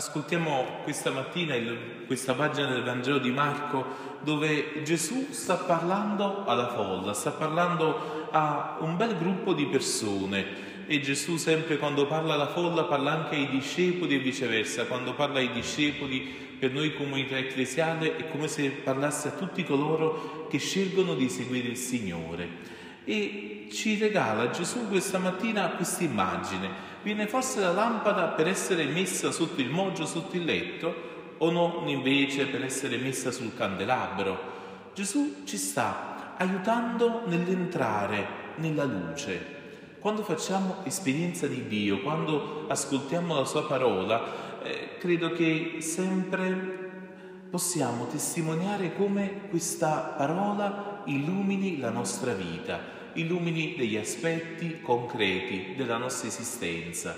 Ascoltiamo questa mattina il, questa pagina del Vangelo di Marco dove Gesù sta parlando alla folla, sta parlando a un bel gruppo di persone. E Gesù sempre quando parla alla folla parla anche ai discepoli e viceversa, quando parla ai discepoli per noi comunità ecclesiale è come se parlasse a tutti coloro che scelgono di seguire il Signore. E ci regala Gesù questa mattina questa immagine viene forse la lampada per essere messa sotto il moggio, sotto il letto, o non invece per essere messa sul candelabro. Gesù ci sta aiutando nell'entrare nella luce. Quando facciamo esperienza di Dio, quando ascoltiamo la Sua parola, eh, credo che sempre possiamo testimoniare come questa parola illumini la nostra vita illumini degli aspetti concreti della nostra esistenza.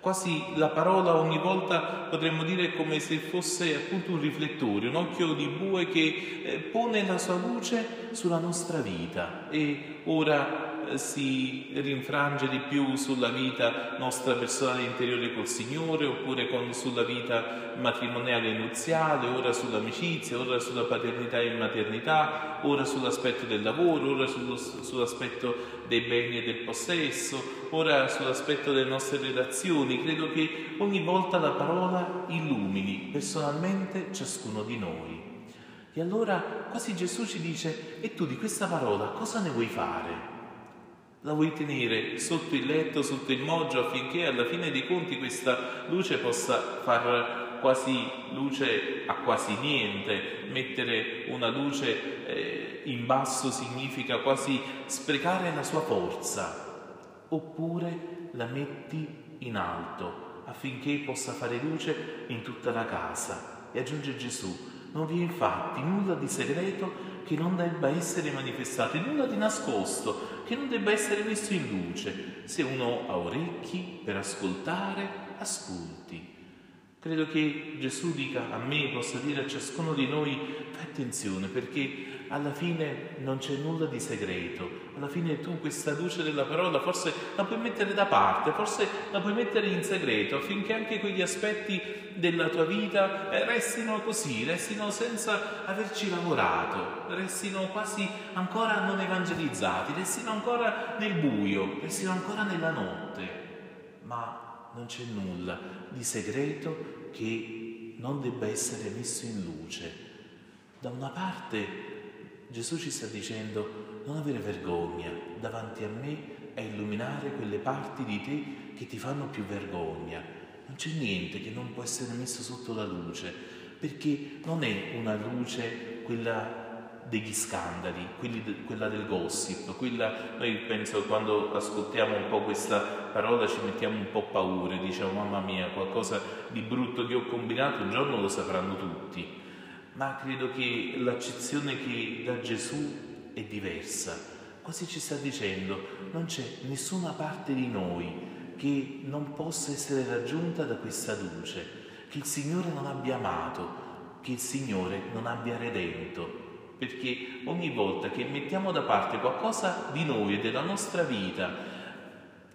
Quasi la parola ogni volta potremmo dire come se fosse appunto un riflettore, un occhio di bue che eh, pone la sua luce sulla nostra vita e ora si rinfrange di più sulla vita nostra personale interiore col Signore, oppure con, sulla vita matrimoniale e nuziale, ora sull'amicizia, ora sulla paternità e maternità, ora sull'aspetto del lavoro, ora sullo, sull'aspetto dei beni e del possesso, ora sull'aspetto delle nostre relazioni. Credo che ogni volta la parola illumini personalmente ciascuno di noi. E allora quasi Gesù ci dice, e tu di questa parola cosa ne vuoi fare? La vuoi tenere sotto il letto, sotto il moggio, affinché alla fine dei conti questa luce possa far quasi luce a quasi niente. Mettere una luce eh, in basso significa quasi sprecare la sua forza. Oppure la metti in alto affinché possa fare luce in tutta la casa. E aggiunge Gesù, non vi è infatti nulla di segreto che non debba essere manifestato, nulla di nascosto, che non debba essere messo in luce. Se uno ha orecchi per ascoltare, ascolti. Credo che Gesù dica a me, possa dire a ciascuno di noi, fai attenzione perché alla fine non c'è nulla di segreto, alla fine tu questa luce della parola forse la puoi mettere da parte, forse la puoi mettere in segreto affinché anche quegli aspetti della tua vita eh, restino così, restino senza averci lavorato, restino quasi ancora non evangelizzati, restino ancora nel buio, restino ancora nella notte, ma non c'è nulla di segreto che non debba essere messo in luce. Da una parte Gesù ci sta dicendo non avere vergogna davanti a me a illuminare quelle parti di te che ti fanno più vergogna. Non c'è niente che non può essere messo sotto la luce, perché non è una luce quella degli scandali, de, quella del gossip, quella, noi penso quando ascoltiamo un po' questa parola ci mettiamo un po' paura, diciamo mamma mia, qualcosa di brutto che ho combinato, un giorno lo sapranno tutti ma credo che l'accezione che dà Gesù è diversa. Quasi ci sta dicendo, non c'è nessuna parte di noi che non possa essere raggiunta da questa luce, che il Signore non abbia amato, che il Signore non abbia redento. Perché ogni volta che mettiamo da parte qualcosa di noi e della nostra vita,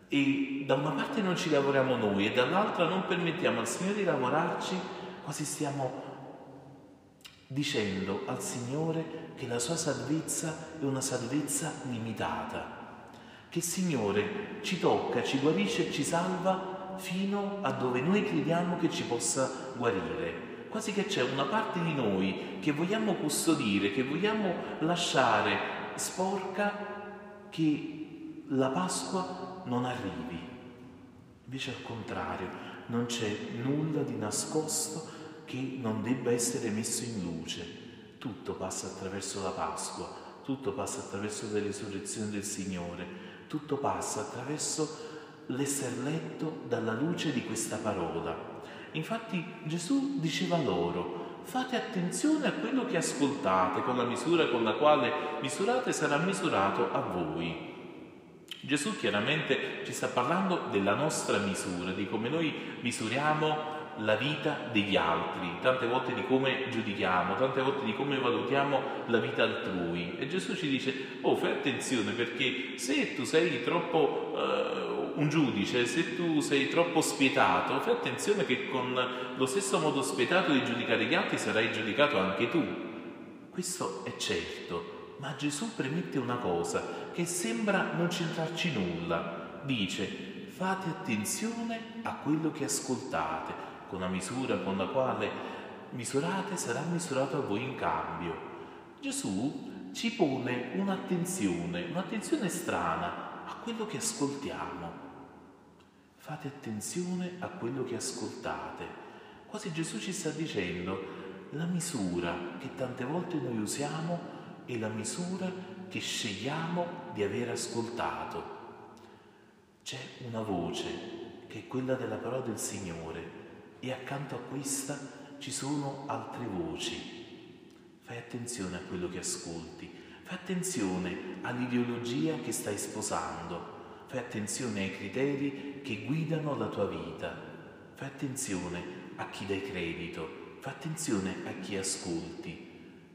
e da una parte non ci lavoriamo noi e dall'altra non permettiamo al Signore di lavorarci, quasi stiamo dicendo al Signore che la sua salvezza è una salvezza limitata, che il Signore ci tocca, ci guarisce e ci salva fino a dove noi crediamo che ci possa guarire. Quasi che c'è una parte di noi che vogliamo custodire, che vogliamo lasciare sporca, che la Pasqua non arrivi. Invece al contrario, non c'è nulla di nascosto che non debba essere messo in luce. Tutto passa attraverso la Pasqua, tutto passa attraverso la risurrezione del Signore, tutto passa attraverso l'essere letto dalla luce di questa parola. Infatti Gesù diceva loro, fate attenzione a quello che ascoltate, con la misura con la quale misurate sarà misurato a voi. Gesù chiaramente ci sta parlando della nostra misura, di come noi misuriamo la vita degli altri, tante volte di come giudichiamo, tante volte di come valutiamo la vita altrui. E Gesù ci dice, oh fai attenzione perché se tu sei troppo... Uh, un giudice, se tu sei troppo spietato, fai attenzione che con lo stesso modo spietato di giudicare gli altri sarai giudicato anche tu. Questo è certo, ma Gesù premette una cosa che sembra non c'entrarci nulla. Dice, fate attenzione a quello che ascoltate, con la misura con la quale misurate sarà misurato a voi in cambio. Gesù ci pone un'attenzione, un'attenzione strana a quello che ascoltiamo. Fate attenzione a quello che ascoltate. Quasi Gesù ci sta dicendo, la misura che tante volte noi usiamo è la misura che scegliamo di aver ascoltato. C'è una voce che è quella della parola del Signore e accanto a questa ci sono altre voci. Fai attenzione a quello che ascolti, Fai attenzione all'ideologia che stai sposando, fai attenzione ai criteri che guidano la tua vita, fai attenzione a chi dai credito, fai attenzione a chi ascolti.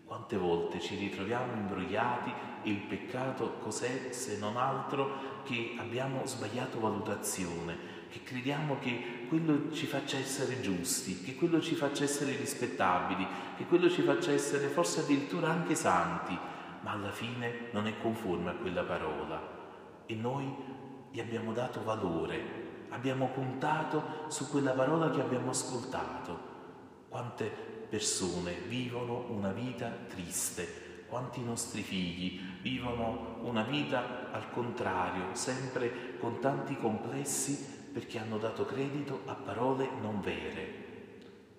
Quante volte ci ritroviamo imbrogliati e il peccato cos'è se non altro che abbiamo sbagliato valutazione, che crediamo che quello ci faccia essere giusti, che quello ci faccia essere rispettabili, che quello ci faccia essere forse addirittura anche santi ma alla fine non è conforme a quella parola e noi gli abbiamo dato valore, abbiamo puntato su quella parola che abbiamo ascoltato. Quante persone vivono una vita triste, quanti nostri figli vivono una vita al contrario, sempre con tanti complessi perché hanno dato credito a parole non vere.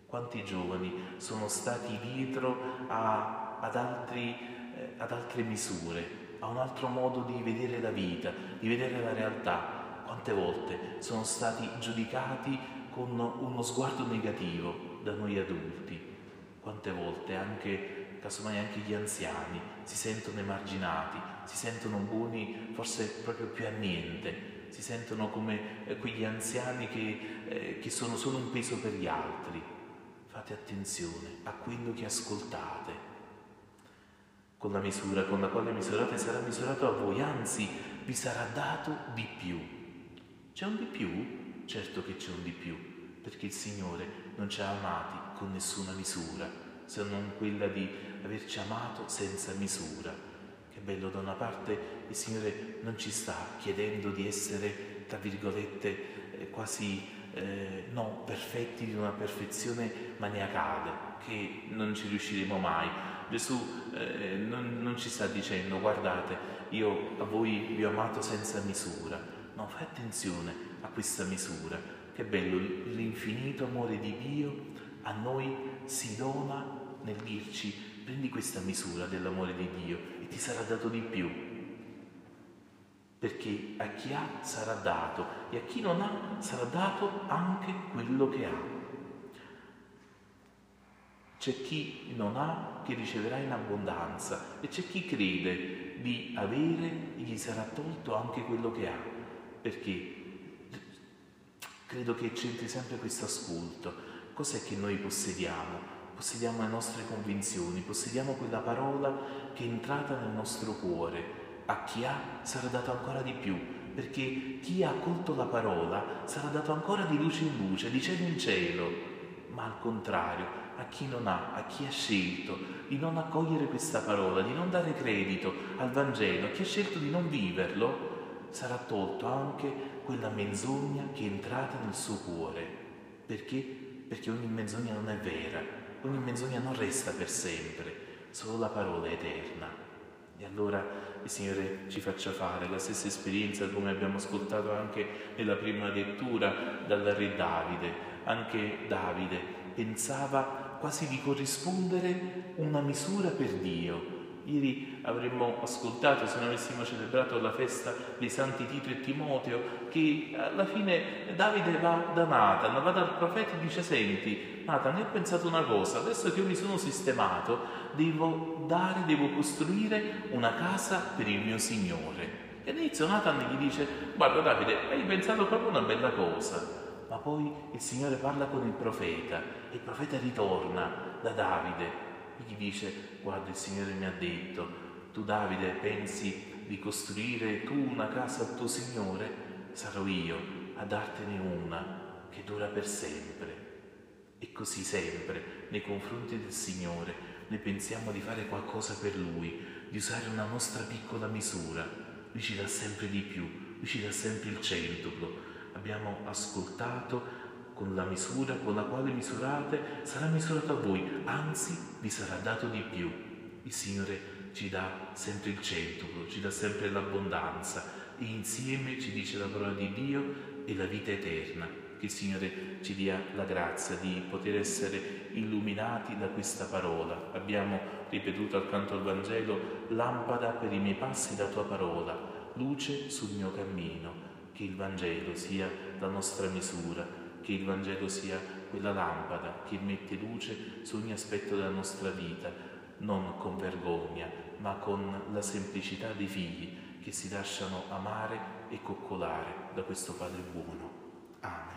Quanti giovani sono stati dietro a, ad altri ad altre misure, a un altro modo di vedere la vita, di vedere la realtà. Quante volte sono stati giudicati con uno sguardo negativo da noi adulti, quante volte anche, casomai anche gli anziani, si sentono emarginati, si sentono buoni forse proprio più a niente, si sentono come eh, quegli anziani che, eh, che sono solo un peso per gli altri. Fate attenzione a quello che ascoltate, con la misura con la quale misurate sarà misurato a voi, anzi vi sarà dato di più. C'è un di più? Certo che c'è un di più, perché il Signore non ci ha amati con nessuna misura, se non quella di averci amato senza misura. Che bello, da una parte il Signore non ci sta chiedendo di essere, tra virgolette, eh, quasi eh, no, perfetti di una perfezione maniacale, che non ci riusciremo mai, Gesù eh, non, non, ci sta dicendo guardate, io a voi vi ho amato senza misura. No, fai attenzione a questa misura. Che bello, l'infinito amore di Dio a noi si dona nel dirci prendi questa misura dell'amore di Dio e ti sarà dato di più. Perché a chi ha sarà dato e a chi non ha sarà dato anche quello che ha. C'è chi non ha che riceverà in abbondanza e c'è chi crede di avere e gli sarà tolto anche quello che ha. Perché credo che c'entri sempre questo ascolto. Cos'è che noi possediamo? Possediamo le nostre convinzioni, possediamo quella parola che è entrata nel nostro cuore. A chi ha sarà dato ancora di più, perché chi ha accolto la parola sarà dato ancora di luce in luce, di cielo in cielo, ma al contrario a chi non ha, a chi ha scelto di non accogliere questa parola, di non dare credito al Vangelo, a chi ha scelto di non viverlo, sarà tolto anche quella menzogna che è entrata nel suo cuore. Perché? Perché ogni menzogna non è vera, ogni menzogna non resta per sempre, solo la parola è eterna. E allora il Signore ci faccia fare la stessa esperienza come abbiamo ascoltato anche nella prima lettura dal Re Davide. Anche Davide pensava quasi di corrispondere una misura per Dio. Ieri avremmo ascoltato, se non avessimo celebrato la festa dei Santi Tito e Timoteo, che alla fine Davide va da Nathan, va dal profeta e dice, senti, Nathan, io ho pensato una cosa, adesso che io mi sono sistemato, devo dare, devo costruire una casa per il mio Signore. E all'inizio Nathan gli dice, guarda Davide, hai pensato proprio una bella cosa, ma poi il Signore parla con il profeta e il profeta ritorna da Davide e gli dice guarda il Signore mi ha detto tu Davide pensi di costruire tu una casa al tuo Signore? sarò io a dartene una che dura per sempre. E così sempre, nei confronti del Signore, noi pensiamo di fare qualcosa per Lui, di usare una nostra piccola misura. Lui ci dà sempre di più, Lui ci dà sempre il centuplo. Abbiamo ascoltato con la misura con la quale misurate sarà misurato a voi, anzi vi sarà dato di più. Il Signore ci dà sempre il centuplo, ci dà sempre l'abbondanza e insieme ci dice la parola di Dio e la vita eterna. Che il Signore ci dia la grazia di poter essere illuminati da questa parola. Abbiamo ripetuto accanto al Vangelo, lampada per i miei passi la tua parola, luce sul mio cammino. Che il Vangelo sia la nostra misura, che il Vangelo sia quella lampada che mette luce su ogni aspetto della nostra vita, non con vergogna, ma con la semplicità dei figli che si lasciano amare e coccolare da questo Padre buono. Amen.